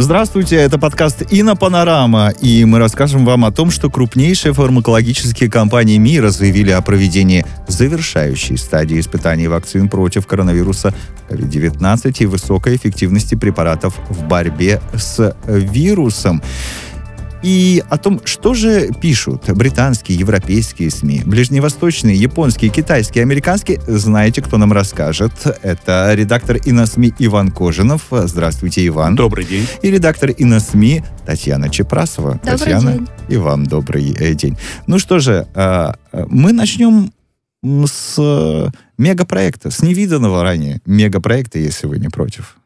Здравствуйте, это подкаст «Инопанорама», и мы расскажем вам о том, что крупнейшие фармакологические компании мира заявили о проведении завершающей стадии испытаний вакцин против коронавируса COVID-19 и высокой эффективности препаратов в борьбе с вирусом и о том, что же пишут британские, европейские СМИ, ближневосточные, японские, китайские, американские, знаете, кто нам расскажет. Это редактор ИНОСМИ Иван Кожинов. Здравствуйте, Иван. Добрый день. И редактор ИНОСМИ Татьяна Чепрасова. Добрый Татьяна, день. и вам добрый э, день. Ну что же, э, мы начнем с э, мегапроекта, с невиданного ранее мегапроекта, если вы не против.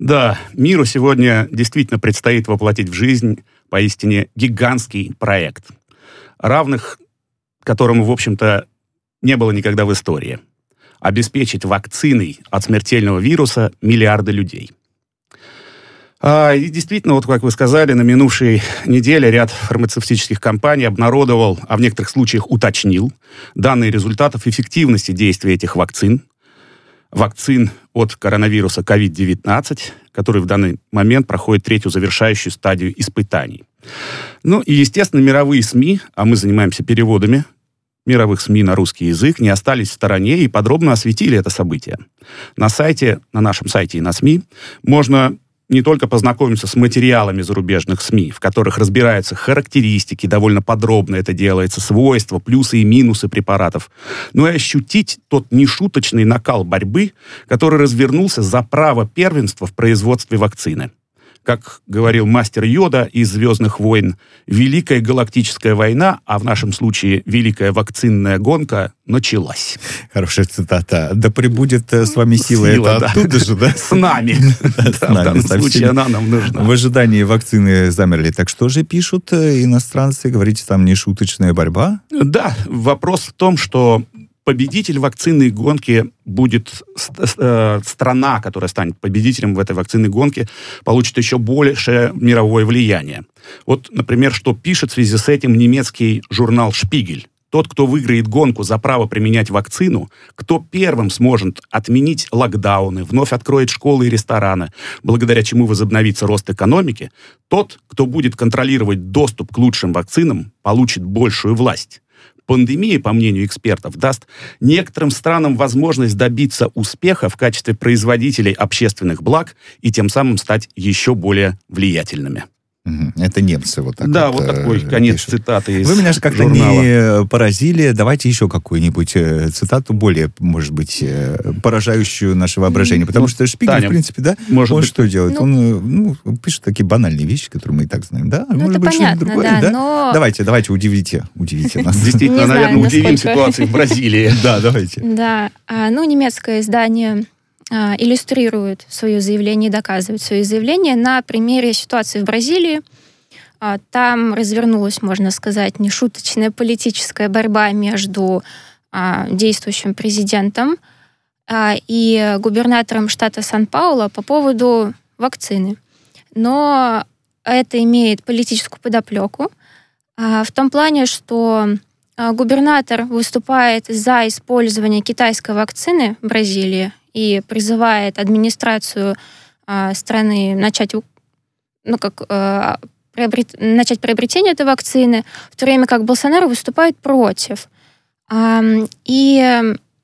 Да, миру сегодня действительно предстоит воплотить в жизнь поистине гигантский проект, равных которому, в общем-то, не было никогда в истории. Обеспечить вакциной от смертельного вируса миллиарды людей. А, и действительно, вот как вы сказали, на минувшей неделе ряд фармацевтических компаний обнародовал, а в некоторых случаях уточнил, данные результатов эффективности действия этих вакцин, вакцин от коронавируса COVID-19, который в данный момент проходит третью завершающую стадию испытаний. Ну и, естественно, мировые СМИ, а мы занимаемся переводами мировых СМИ на русский язык, не остались в стороне и подробно осветили это событие. На сайте, на нашем сайте и на СМИ можно не только познакомиться с материалами зарубежных СМИ, в которых разбираются характеристики, довольно подробно это делается, свойства, плюсы и минусы препаратов, но и ощутить тот нешуточный накал борьбы, который развернулся за право первенства в производстве вакцины. Как говорил мастер Йода из «Звездных войн», Великая галактическая война, а в нашем случае Великая вакцинная гонка, началась. Хорошая цитата. Да пребудет э, с вами сила. Сила, это да. оттуда же, да? С нами. В данном случае она нам нужна. В ожидании вакцины замерли. Так что же пишут э, иностранцы? Говорите, там не шуточная борьба? Да, вопрос в том, что победитель вакцинной гонки будет э, страна, которая станет победителем в этой вакцинной гонке, получит еще большее мировое влияние. Вот, например, что пишет в связи с этим немецкий журнал «Шпигель». Тот, кто выиграет гонку за право применять вакцину, кто первым сможет отменить локдауны, вновь откроет школы и рестораны, благодаря чему возобновится рост экономики, тот, кто будет контролировать доступ к лучшим вакцинам, получит большую власть. Пандемия, по мнению экспертов, даст некоторым странам возможность добиться успеха в качестве производителей общественных благ и тем самым стать еще более влиятельными. Это немцы вот так да, вот, вот э, такой конец пишут. цитаты из Вы меня же как-то журнала. не поразили. Давайте еще какую-нибудь э, цитату более, может быть, э, поражающую наше воображение. Потому Ну, что Шпигель, Таня, в принципе, да, может он быть, что делает? Ну- Он ну, пишет такие банальные вещи, которые мы и так знаем. Да, Ну, может это быть, понятно, другое, да, но- Давайте, давайте, удивите, удивите нас. Действительно, Не знаю, наверное, удивим ситуации в Бразилии. Да, давайте. Да, а, ну, немецкое издание а, иллюстрирует свое заявление и доказывает свое заявление на примере ситуации в Бразилии. А, Там развернулась, можно сказать, нешуточная политическая борьба между а, действующим президентом и губернатором штата Сан-Пауло по поводу вакцины. Но это имеет политическую подоплеку в том плане, что губернатор выступает за использование китайской вакцины в Бразилии и призывает администрацию а, страны начать, ну, как, а, приобрет- начать приобретение этой вакцины, в то время как Болсонaro выступает против. Ам, И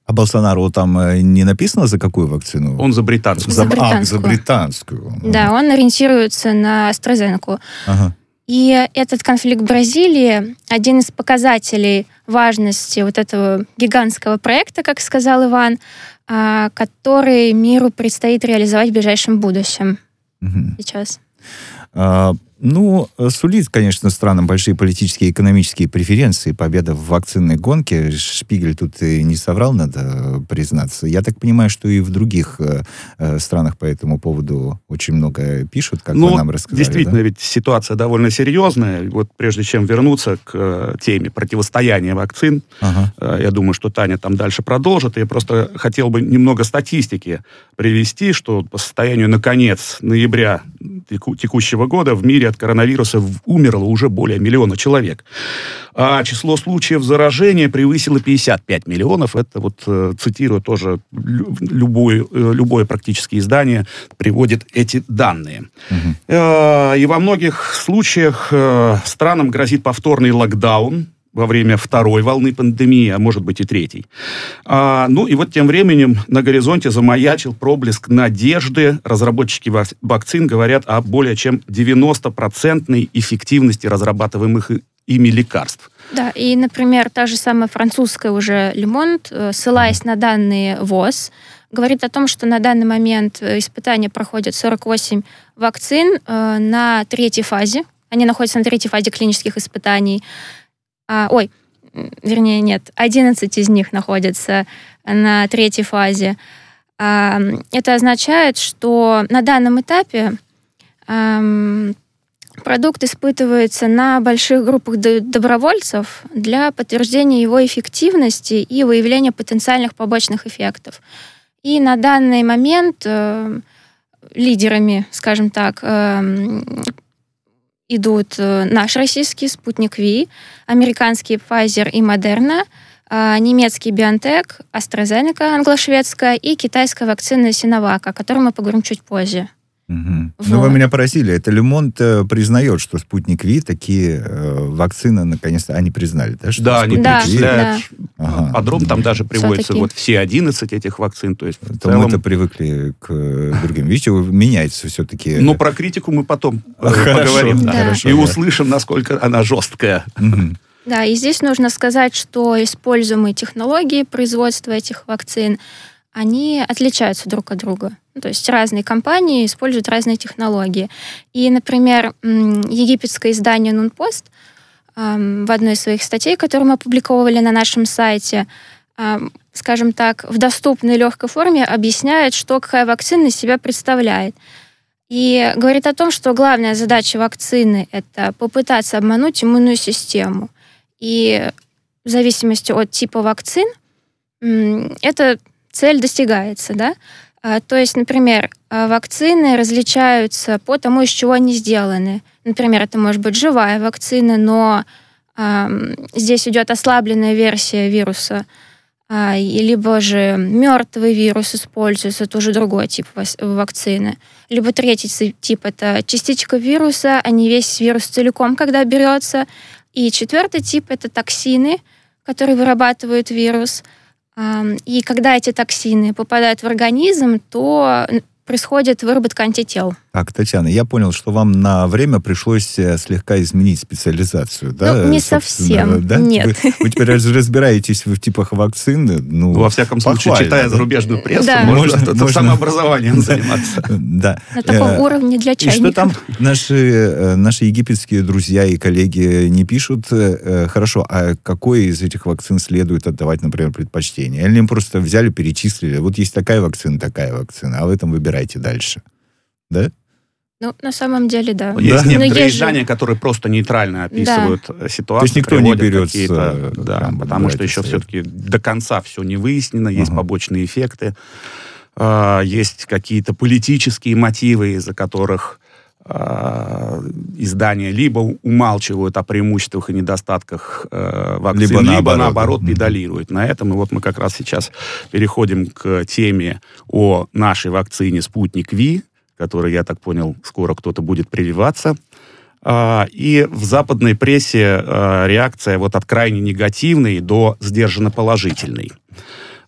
А Болсонару там э, не написано, за какую вакцину? Он за британцев. За а, за британскую. британскую. да, он ориентируется на AstraZeneca. Ага. И этот конфликт в Бразилии один из показателей важности вот этого гигантского проекта, как сказал Иван, а, который миру предстоит реализовать в ближайшем будущем Мгм. сейчас. Ну, сулит, конечно, странам большие политические и экономические преференции победа в вакцинной гонке. Шпигель тут и не соврал, надо признаться. Я так понимаю, что и в других э, э, странах по этому поводу очень много пишут, как ну, вы нам рассказали. действительно, да? ведь ситуация довольно серьезная. Вот прежде чем вернуться к э, теме противостояния вакцин, Ага. э, я думаю, что Таня там дальше продолжит. Я просто хотел бы немного статистики привести, что по состоянию на конец ноября теку- текущего года в мире от коронавируса умерло уже более миллиона человек. А число случаев заражения превысило 55 миллионов. Это вот, э, цитирую тоже любое, э, любое практически издание, приводит эти данные. Угу. И во многих случаях странам грозит повторный локдаун, во время второй волны пандемии, а может быть и третьей. А, ну и вот тем временем на горизонте замаячил проблеск надежды. Разработчики вакцин говорят о более чем 90% эффективности разрабатываемых ими лекарств. Да, и, например, та же самая французская уже Лемонт, э, ссылаясь на данные ВОЗ, говорит о том, что на данный момент э, испытания проходят 48 вакцин э, на третьей фазе. Они находятся на третьей фазе клинических испытаний а, ой, вернее, нет, 11 из них находятся на третьей фазе. А, это означает, что на данном этапе а, продукт испытывается на больших группах добровольцев для подтверждения его эффективности и выявления потенциальных побочных эффектов. И на данный момент э, лидерами, скажем так, э, идут э, наш российский спутник Ви, американский Pfizer и Moderna, а, немецкий BioNTech, AstraZeneca англо-шведская и китайская вакцина Sinovac, о которой мы поговорим чуть позже. Угу. Вот. Ну, вы меня просили. Это Лемонт э, признает, что спутник Ви, такие э, вакцины, наконец-то, они признали, да? Что да, они да, перечисляют. Да. Ага. Подром там даже приводится вот все 11 этих вакцин. То есть в целом... Мы-то привыкли к другим. Видите, меняется все-таки. Ну, про критику мы потом э, хорошо, поговорим. Да. Хорошо, и да. услышим, насколько она жесткая. Да, и здесь нужно сказать, что используемые технологии производства этих вакцин – они отличаются друг от друга. Ну, то есть разные компании используют разные технологии. И, например, египетское издание Нунпост в одной из своих статей, которую мы опубликовали на нашем сайте, скажем так, в доступной легкой форме объясняет, что какая вакцина из себя представляет. И говорит о том, что главная задача вакцины – это попытаться обмануть иммунную систему. И в зависимости от типа вакцин, это цель достигается, да? А, то есть, например, а, вакцины различаются по тому, из чего они сделаны. Например, это может быть живая вакцина, но а, здесь идет ослабленная версия вируса, а, либо же мертвый вирус используется, это уже другой тип вакцины. Либо третий тип это частичка вируса, а не весь вирус целиком, когда берется. И четвертый тип это токсины, которые вырабатывают вирус. И когда эти токсины попадают в организм, то происходит выработка антител. Так, Татьяна, я понял, что вам на время пришлось э, слегка изменить специализацию, да? Ну, не совсем, да? нет. Вы, вы теперь разбираетесь в типах вакцин, ну, Во всяком случае, читая зарубежную прессу, да. можно, можно, можно самообразованием заниматься. Да. На таком э, уровне для чайника. И что там наши, э, наши египетские друзья и коллеги не пишут? Хорошо, а какой из этих вакцин следует отдавать, например, предпочтение? Или им просто взяли, перечислили, вот есть такая вакцина, такая вакцина, а в этом выбирайте дальше? Да? Ну, на самом деле, да. Есть да? некоторые есть издания, же... которые просто нейтрально описывают да. ситуацию. То есть никто не берет с, да, прям, потому что еще все-таки до конца все не выяснено, есть ага. побочные эффекты, э, есть какие-то политические мотивы, из-за которых э, издания либо умалчивают о преимуществах и недостатках э, вакцин, либо, либо наоборот, наоборот да. педалируют на этом. И вот мы как раз сейчас переходим к теме о нашей вакцине «Спутник Ви», который, я так понял, скоро кто-то будет прививаться. А, и в западной прессе а, реакция вот от крайне негативной до сдержанно положительной.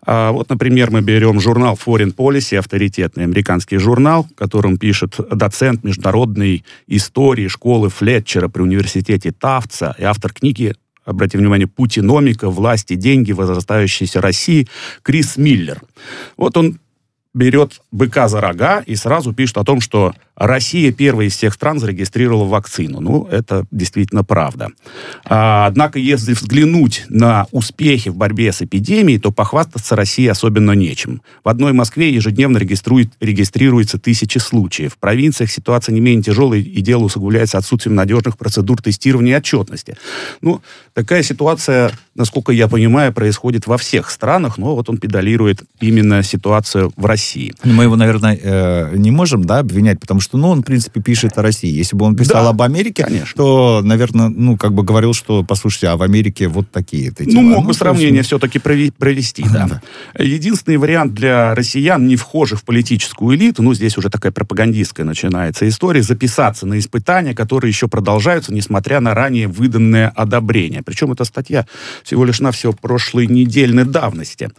А, вот, например, мы берем журнал Foreign Policy, авторитетный американский журнал, в котором пишет доцент международной истории школы Флетчера при университете Тавца и автор книги обратите внимание, путиномика, власти, деньги, возрастающейся России, Крис Миллер. Вот он берет быка за рога и сразу пишет о том, что Россия первая из всех стран зарегистрировала вакцину. Ну, это действительно правда. А, однако, если взглянуть на успехи в борьбе с эпидемией, то похвастаться России особенно нечем. В одной Москве ежедневно регистрирует, регистрируется тысячи случаев. В провинциях ситуация не менее тяжелая, и дело усугубляется отсутствием надежных процедур тестирования и отчетности. Ну, такая ситуация, насколько я понимаю, происходит во всех странах, но вот он педалирует именно ситуацию в России России. Мы его, наверное, э, не можем да, обвинять, потому что, ну, он, в принципе, пишет о России. Если бы он писал Да, об Америке, конечно. то, наверное, ну, как бы говорил, что, послушайте, а в Америке вот такие это Ну, мог бы то есть, сравнение все-таки провести, да. Единственный вариант для россиян, не вхожих в политическую элиту, ну, здесь уже такая пропагандистская начинается история, записаться на испытания, которые еще продолжаются, несмотря на ранее выданное одобрение. Причем эта статья всего лишь на все прошлой недельной давности.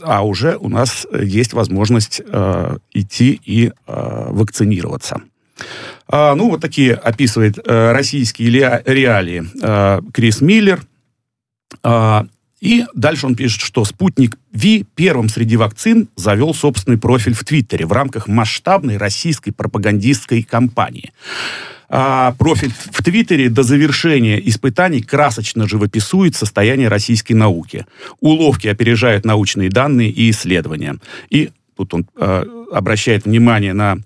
Э, А уже у нас есть возможность э, идти и э, вакцинироваться. А, ну, вот такие описывает э, российские реалии э, Крис Миллер. А, и дальше он пишет, что спутник Ви первым среди вакцин завел собственный профиль в Твиттере в рамках масштабной российской пропагандистской кампании. А, профиль в Твиттере до завершения испытаний красочно живописует состояние российской науки. Уловки опережают научные данные и исследования. И тут он э, обращает внимание на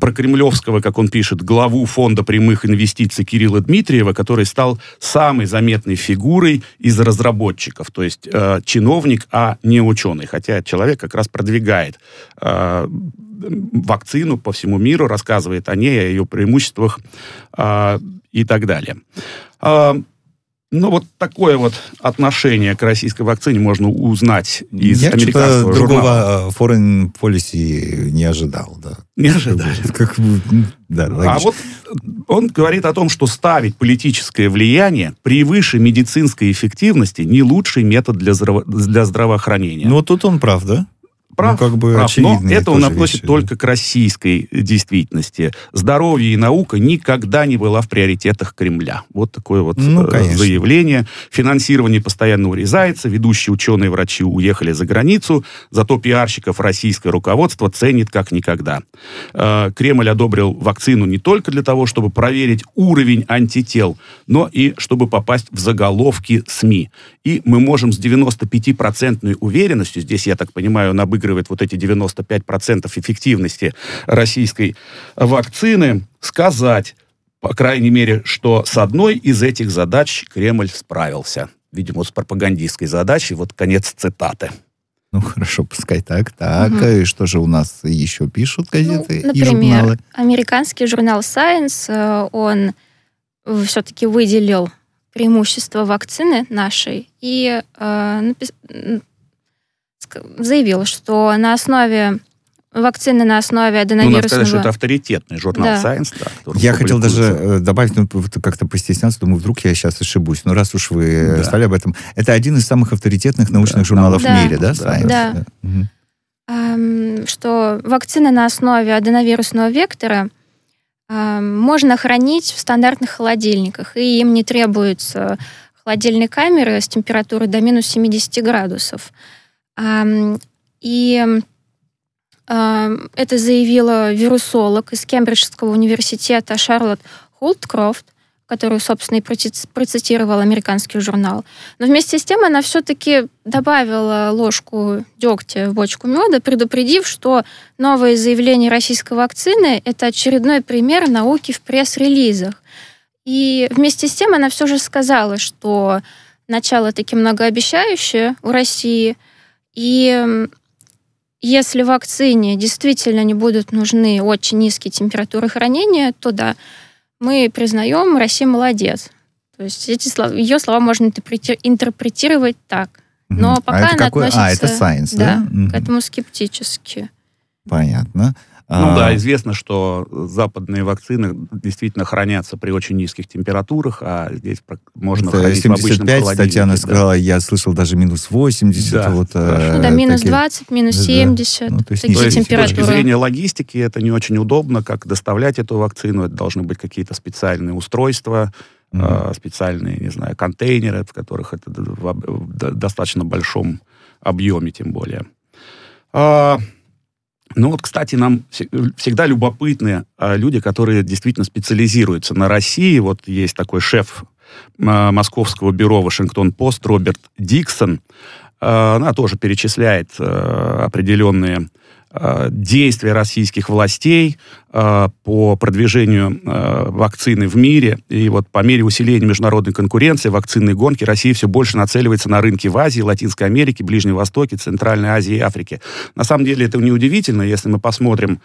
прокремлевского, как он пишет, главу фонда прямых инвестиций Кирилла Дмитриева, который стал самой заметной фигурой из разработчиков, то есть э, чиновник, а не ученый, хотя человек как раз продвигает э, вакцину по всему миру, рассказывает о ней, о ее преимуществах э, и так далее. Ну, вот такое вот отношение к российской вакцине можно узнать из Я американского журнала. другого foreign policy не ожидал, да. Не. Как да, А вот он говорит о том, что ставить политическое влияние превыше медицинской эффективности не лучший метод для, здраво- для здравоохранения. Ну, вот тут он прав, да? Прав, ну, как бы прав, но это он относит вещи, да. только к российской действительности. Здоровье и наука никогда не была в приоритетах Кремля. Вот такое вот Ну, э, конечно. заявление. Финансирование постоянно урезается, ведущие ученые и врачи уехали за границу, зато пиарщиков российское руководство ценит как никогда. Э, Кремль одобрил вакцину не только для того, чтобы проверить уровень антител, но и чтобы попасть в заголовки СМИ. И мы можем с 95% уверенностью, здесь, я так понимаю, он обыгрывает вот эти 95% эффективности российской вакцины, сказать, по крайней мере, что с одной из этих задач Кремль справился. Видимо, с пропагандистской задачей. Вот конец цитаты. Ну, хорошо, пускай так. Так, Мгм. и что же у нас еще пишут газеты Ну, и например, журналы? американский журнал Science, э, он все-таки выделил преимущества вакцины нашей и э, заявил, что на основе вакцины на основе Ну, надо сказать, что аденовирусного... это авторитетный журнал Да. Science. Да, Я хотел даже э, добавить, ну, как-то постесняться, думаю, вдруг я сейчас ошибусь. Но раз уж вы Да. стали об этом, это один из самых авторитетных научных Да, журналов научных. в мире, да, Да. Science? Да. Мгм. Эм, что вакцины на основе аденовирусного вектора эм, можно хранить в стандартных холодильниках, и им не требуются холодильные камеры с температурой до минус 70 градусов. И это заявила вирусолог из Кембриджского университета Шарлотт Холткрофт, которую, собственно, и процитировал американский журнал. Но вместе с тем она все-таки добавила ложку дегтя в бочку меда, предупредив, что новое заявление российской вакцины – это очередной пример науки в пресс-релизах. И вместе с тем она все же сказала, что начало таки многообещающее у России, и если вакцине действительно не будут нужны очень низкие температуры хранения, то да, мы признаем, Россия молодец. То есть эти слова, ее слова можно интерпрети- интерпретировать так. Но Мгм. пока а она какой? относится... А, это Science, да? Да, к этому скептически. Понятно. Ну А, да, известно, что западные вакцины действительно хранятся при очень низких температурах, а здесь можно это хранить в обычном 75, холодильнике. Татьяна да. сказала, я слышал даже минус 80. Да, вот, э, Ну да, минус такие- 20, минус да, да. 70, Ну, то есть такие То есть, с температуры. точки зрения логистики, это не очень удобно, как доставлять эту вакцину. Это должны быть какие-то специальные устройства, Мгм. э, специальные, не знаю, контейнеры, в которых это в в д- достаточно большом объеме, тем более. А, ну вот, кстати, нам вс- всегда любопытны а, люди, которые действительно специализируются на России. Вот есть такой шеф а, московского бюро Вашингтон-Пост Роберт Диксон. А, Она тоже перечисляет определенные действия российских властей э, по продвижению э, вакцины в мире. И вот по мере усиления международной конкуренции, вакцинной гонки, Россия все больше нацеливается на рынки в Азии, Латинской Америке, Ближнем Востоке, Центральной Азии и Африке. На самом деле это неудивительно, если мы посмотрим,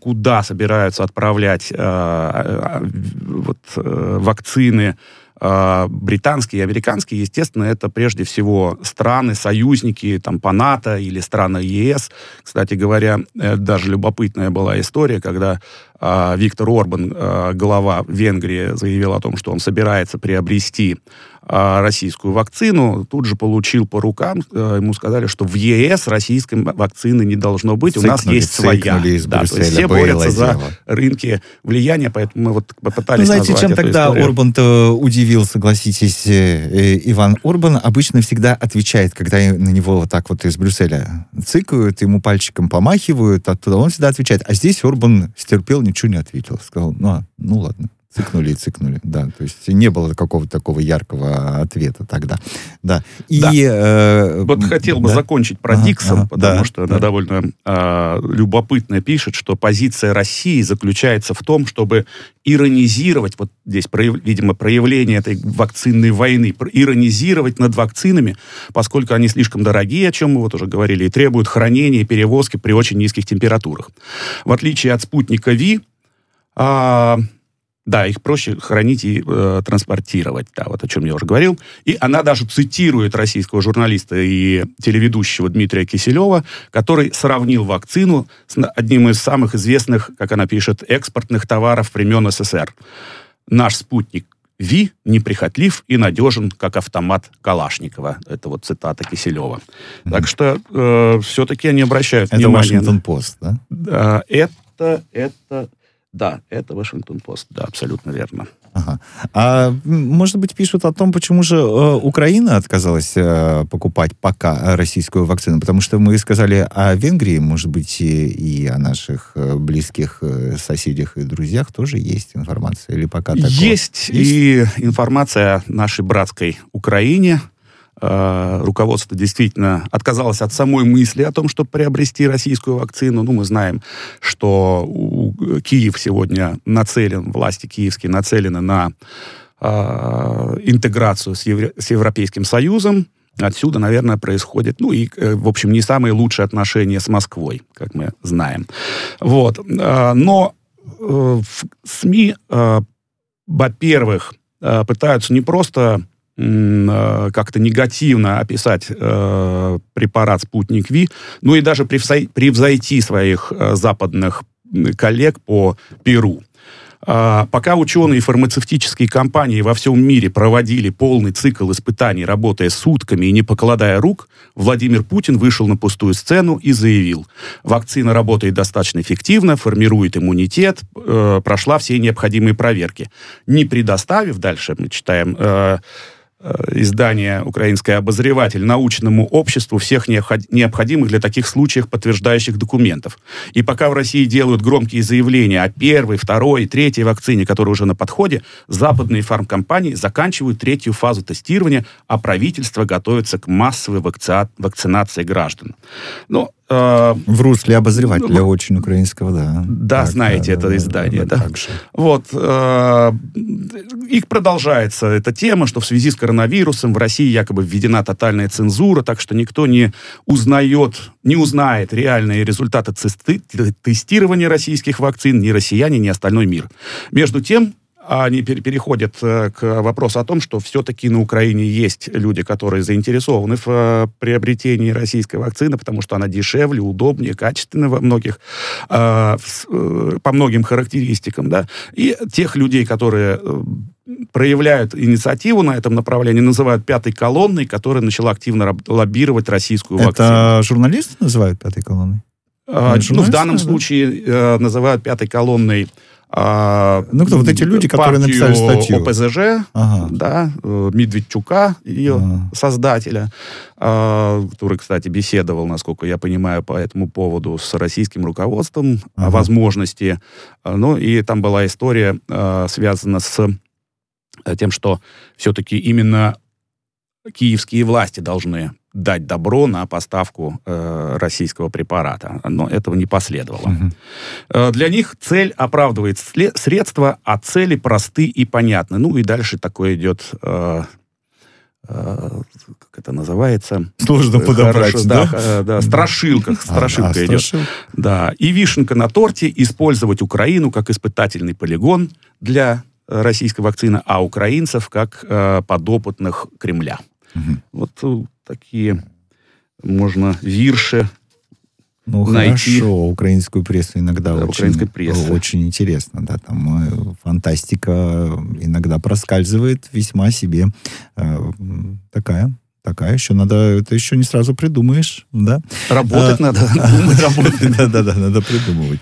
куда собираются отправлять вот, вакцины а, британские и американские, естественно, это прежде всего страны, союзники там, по НАТО или страны ЕС. Кстати говоря, э, даже любопытная была история, когда а, Виктор Орбан, а, глава Венгрии, заявил о том, что он собирается приобрести российскую вакцину, тут же получил по рукам, э, ему сказали, что в ЕС российской вакцины не должно быть, цикнули, у нас есть своя. Из да, то есть все борются за рынки влияния, поэтому мы вот попытались ну, знаете, чем тогда историю. Орбан-то удивил, согласитесь, э, э, Иван Орбан обычно всегда отвечает, когда на него вот так вот из Брюсселя цикают, ему пальчиком помахивают, оттуда он всегда отвечает. А здесь Орбан стерпел, ничего не ответил. Сказал, ну, а, ну ладно. Цикнули и цикнули, да. То есть не было какого-то такого яркого ответа тогда. Да. И, да. Э, вот хотел бы да? закончить про ага, Диксон, ага, потому да, что да. она довольно э, любопытно пишет, что позиция России заключается в том, чтобы иронизировать, вот здесь, прояв, видимо, проявление этой вакцинной войны, иронизировать над вакцинами, поскольку они слишком дорогие, о чем мы вот уже говорили, и требуют хранения и перевозки при очень низких температурах. В отличие от спутника Ви, э, да, их проще хранить и э, транспортировать, да, вот о чем я уже говорил. И она даже цитирует российского журналиста и телеведущего Дмитрия Киселева, который сравнил вакцину с одним из самых известных, как она пишет, экспортных товаров времен СССР. Наш спутник Ви неприхотлив и надежен, как автомат Калашникова. Это вот цитата Киселева. Mm-hmm. Так что э, все-таки они обращают это внимание... Это Вашингтон-Пост, да? да? Это, это, да, это Вашингтон-Пост, да, абсолютно верно. Ага. А может быть пишут о том, почему же э, Украина отказалась э, покупать пока российскую вакцину? Потому что мы сказали о Венгрии, может быть, и, и о наших э, близких э, соседях и друзьях тоже есть информация? Или пока такого? Есть, есть и информация о нашей братской Украине, Э, руководство действительно отказалось от самой мысли о том, чтобы приобрести российскую вакцину. Ну, мы знаем, что Киев сегодня нацелен, власти киевские нацелены на э, интеграцию с, Евро, с Европейским Союзом. Отсюда, наверное, происходит, ну и, э, в общем, не самые лучшие отношения с Москвой, как мы знаем. Вот. Э, но в СМИ, во-первых, пытаются не просто Э, как-то негативно описать э, препарат «Спутник Ви», ну и даже превзойти своих э, западных коллег по Перу. А, пока ученые фармацевтические компании во всем мире проводили полный цикл испытаний, работая сутками и не покладая рук, Владимир Путин вышел на пустую сцену и заявил, вакцина работает достаточно эффективно, формирует иммунитет, э, прошла все необходимые проверки. Не предоставив, дальше мы читаем, э, Э, издание «Украинский обозреватель» научному обществу всех необходимых для таких случаев подтверждающих документов. И пока в России делают громкие заявления о первой, второй, третьей вакцине, которые уже на подходе, западные фармкомпании заканчивают третью фазу тестирования, а правительство готовится к массовой вакцинации граждан. Но э, в русле обозревателя ну, очень украинского, да. Да, так, знаете да, это да, издание, да. да. Вот. Э, их продолжается эта тема, что в связи с коронавирусом в России якобы введена тотальная цензура, так что никто не узнает, не узнает реальные результаты тестирования российских вакцин, ни россияне, ни остальной мир. Между тем, они переходят э, к вопросу о том, что все-таки на Украине есть люди, которые заинтересованы в э, приобретении российской вакцины, потому что она дешевле, удобнее, качественнее во многих, э, по многим характеристикам, да, и тех людей, которые проявляют инициативу на этом направлении, называют пятой колонной, которая начала активно лоббировать российскую Это вакцину. Это журналисты называют пятой колонной? А, ну, в данном да? случае э, называют пятой колонной а, ну, кто вот эти люди, которые написали статью? ОПЗЖ, ага. да, э, Медведчука, ее ага. создателя, а, который, кстати, беседовал, насколько я понимаю, по этому поводу с российским руководством ага. о возможности. Ну, и там была история, а, связана с тем, что все-таки именно киевские власти должны дать добро на поставку э, российского препарата. Но этого не последовало. Э, Для них цель оправдывает средства, а цели просты и понятны. Ну и дальше такое идет, э, э, как это называется? Сложно Э, подобрать, да? да, страшилка. А, Страшилка а, идет. страшилка. Да. И вишенка на торте использовать Украину как испытательный полигон для российской вакцины, а украинцев как э, подопытных Кремля. Мгм. Вот такие можно вирши. Ну, найти. хорошо, украинскую прессу иногда Да, очень, пресса. очень интересно, да, там э, фантастика иногда проскальзывает весьма себе э, такая, такая, еще надо, это еще не сразу придумаешь, да? Работать А, надо. Работать, да-да-да, надо придумывать.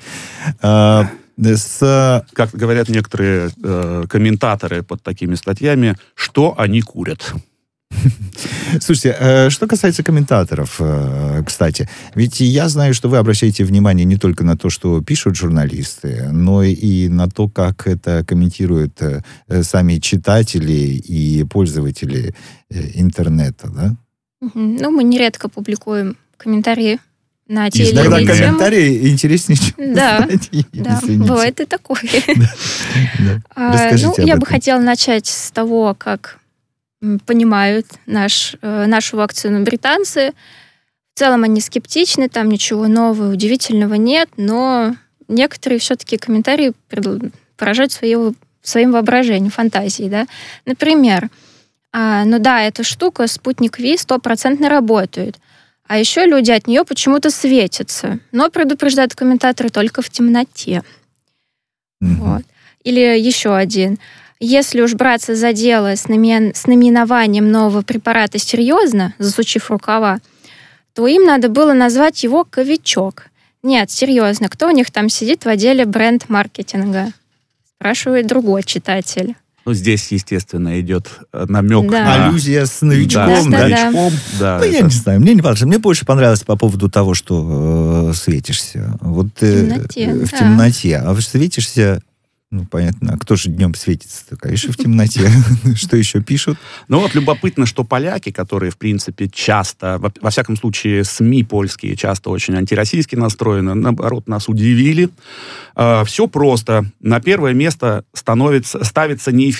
А, С Как говорят некоторые э, комментаторы под такими статьями, что они курят. Слушайте, э, что касается комментаторов, э, кстати, ведь я знаю, что вы обращаете внимание не только на то, что пишут журналисты, но и на то, как это комментируют э, сами читатели и пользователи интернета, да? Ну, мы нередко публикуем комментарии на те или иные комментарии интереснее, чем Да, статьи, Да, извините. бывает и такое. Да. А, Расскажите ну, я бы этом. хотела начать с того, как понимают наш, э, нашу вакцину британцы. В целом они скептичны, там ничего нового, удивительного нет, но некоторые все-таки комментарии поражают своего, своим воображением, фантазией. Да? Например, а, ну да, эта штука, спутник Ви, стопроцентно работает. А еще люди от нее почему-то светятся. Но предупреждают комментаторы только в темноте. Мгм. Вот. Или еще один. Если уж браться за дело с, наимен- с наименованием нового препарата серьезно, засучив рукава, то им надо было назвать его «Ковичок». Нет, серьезно, кто у них там сидит в отделе бренд-маркетинга? Спрашивает другой читатель. Ну, здесь, естественно, идет намек Да. на... Аллюзия с новичком, Да, да? Новичком, да, Ну, я это- не знаю, мне не понравилось. Мне больше понравилось по поводу того, что э, светишься. Вот, э, темноте, э, в да. темноте. А светишься, ну, понятно, а кто же днем светится-то? Конечно, в темноте. Что еще пишут? Ну вот любопытно, что поляки, которые, в принципе, часто, во, всяком случае, СМИ польские часто очень антироссийски настроены, наоборот, нас удивили. все просто. На первое место становится, ставится не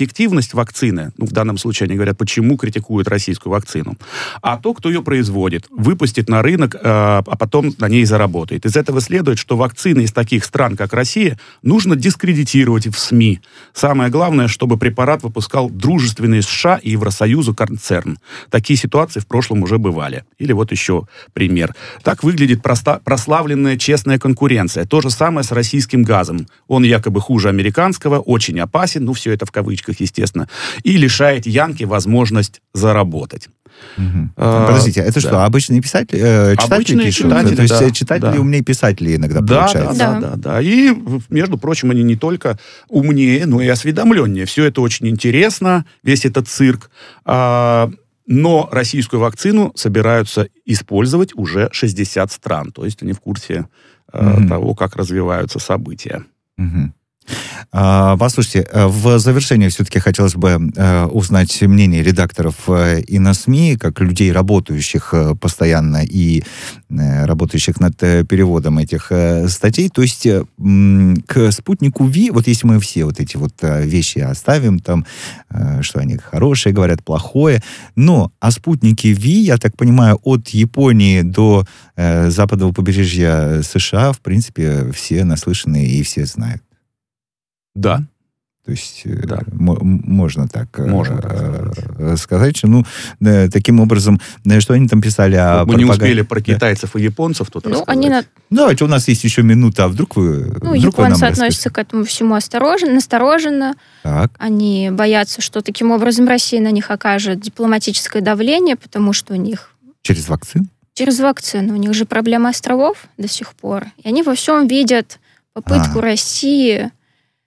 вакцины, ну, в данном случае они говорят, почему критикуют российскую вакцину, а то, кто ее производит, выпустит на рынок, э, а потом на ней заработает. Из этого следует, что вакцины из таких стран, как Россия, нужно дискредитировать в СМИ. Самое главное, чтобы препарат выпускал дружественный США и Евросоюзу концерн. Такие ситуации в прошлом уже бывали. Или вот еще пример. Так выглядит проста- прославленная честная конкуренция. То же самое с российским газом. Он якобы хуже американского, очень опасен, ну все это в кавычках, естественно, и лишает Янки возможность заработать. А, Подождите, это да. что, обычные писатели, э, читатели Обычные пишут? читатели, То есть да, э, читатели да. умнее писателей иногда Да, да, получается? да, Да. да, да. И, между прочим, они не только умнее, но и осведомленнее. Все это очень интересно, весь этот цирк. А, но российскую вакцину собираются использовать уже 60 стран. То есть они в курсе э, Мгм. того, как развиваются события. Мгм. А, Послушайте, э, в завершение все-таки хотелось бы э, узнать мнение редакторов э, и на СМИ, как людей, работающих постоянно и работающих над переводом этих статей. То есть к спутнику Ви, вот если мы все вот эти вот вещи оставим, там, что они хорошие говорят, плохое, но о спутнике Ви, я так понимаю, от Японии до западного побережья США, в принципе, все наслышаны и все знают. Да. То есть э, Да. можно так, э, Можно так э, сказать. э, сказать. что, Ну, таким образом, что они там писали о Мы не пропаганде- успели про Да. китайцев и японцев тут Ну, они на- Давайте, у нас есть еще минута, а вдруг вы... ну, вдруг вы нам японцы расскажете? относятся к этому всему осторожно, настороженно. Так, Они боятся, что таким образом Россия на них окажет дипломатическое давление, потому что у них через вакцину? через вакцину, у них же проблема островов до сих пор. И они во всем видят попытку А. России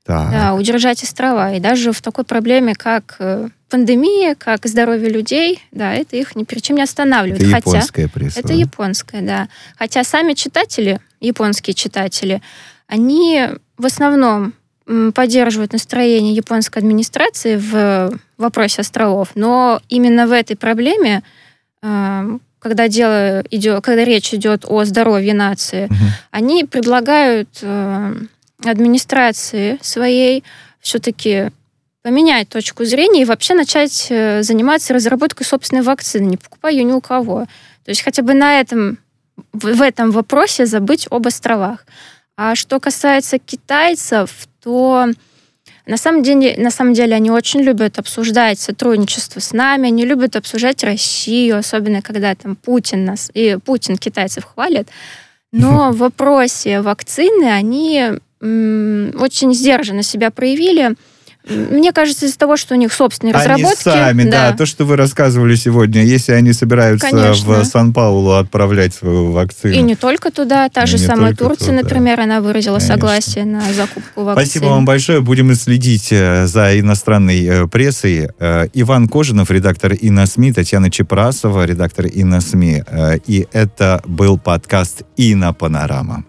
Так. да, удержать острова. И даже в такой проблеме, как э, пандемия, как здоровье людей, да, это их ни при чем не останавливает. Это Хотя японская пресса. это да? японская, да. Хотя сами читатели, японские читатели, они в основном поддерживают настроение японской администрации в вопросе островов, но именно в этой проблеме э, когда дело идет, когда речь идет о здоровье нации, угу. они предлагают э, администрации своей все-таки поменять точку зрения и вообще начать э, заниматься разработкой собственной вакцины, не покупая ее ни у кого. То есть хотя бы на этом, в этом вопросе забыть об островах. А что касается китайцев, то на самом деле, на самом деле они очень любят обсуждать сотрудничество с нами, они любят обсуждать Россию, особенно когда там Путин нас и Путин китайцев хвалит. Но в вопросе вакцины они очень сдержанно себя проявили. Мне кажется, из-за того, что у них собственные они разработки. сами, да. да. То, что вы рассказывали сегодня, если они собираются Конечно. в Сан-Паулу отправлять свою вакцину. И не только туда, та же самая Турция, туда. например, она выразила Конечно. согласие на закупку вакцины. Спасибо вам большое. Будем следить э, за иностранной э, прессой. Э, Иван Кожинов, редактор ИНАСМИ, Татьяна Чепрасова, редактор ИНАСМИ. И это был подкаст «Ина Панорама».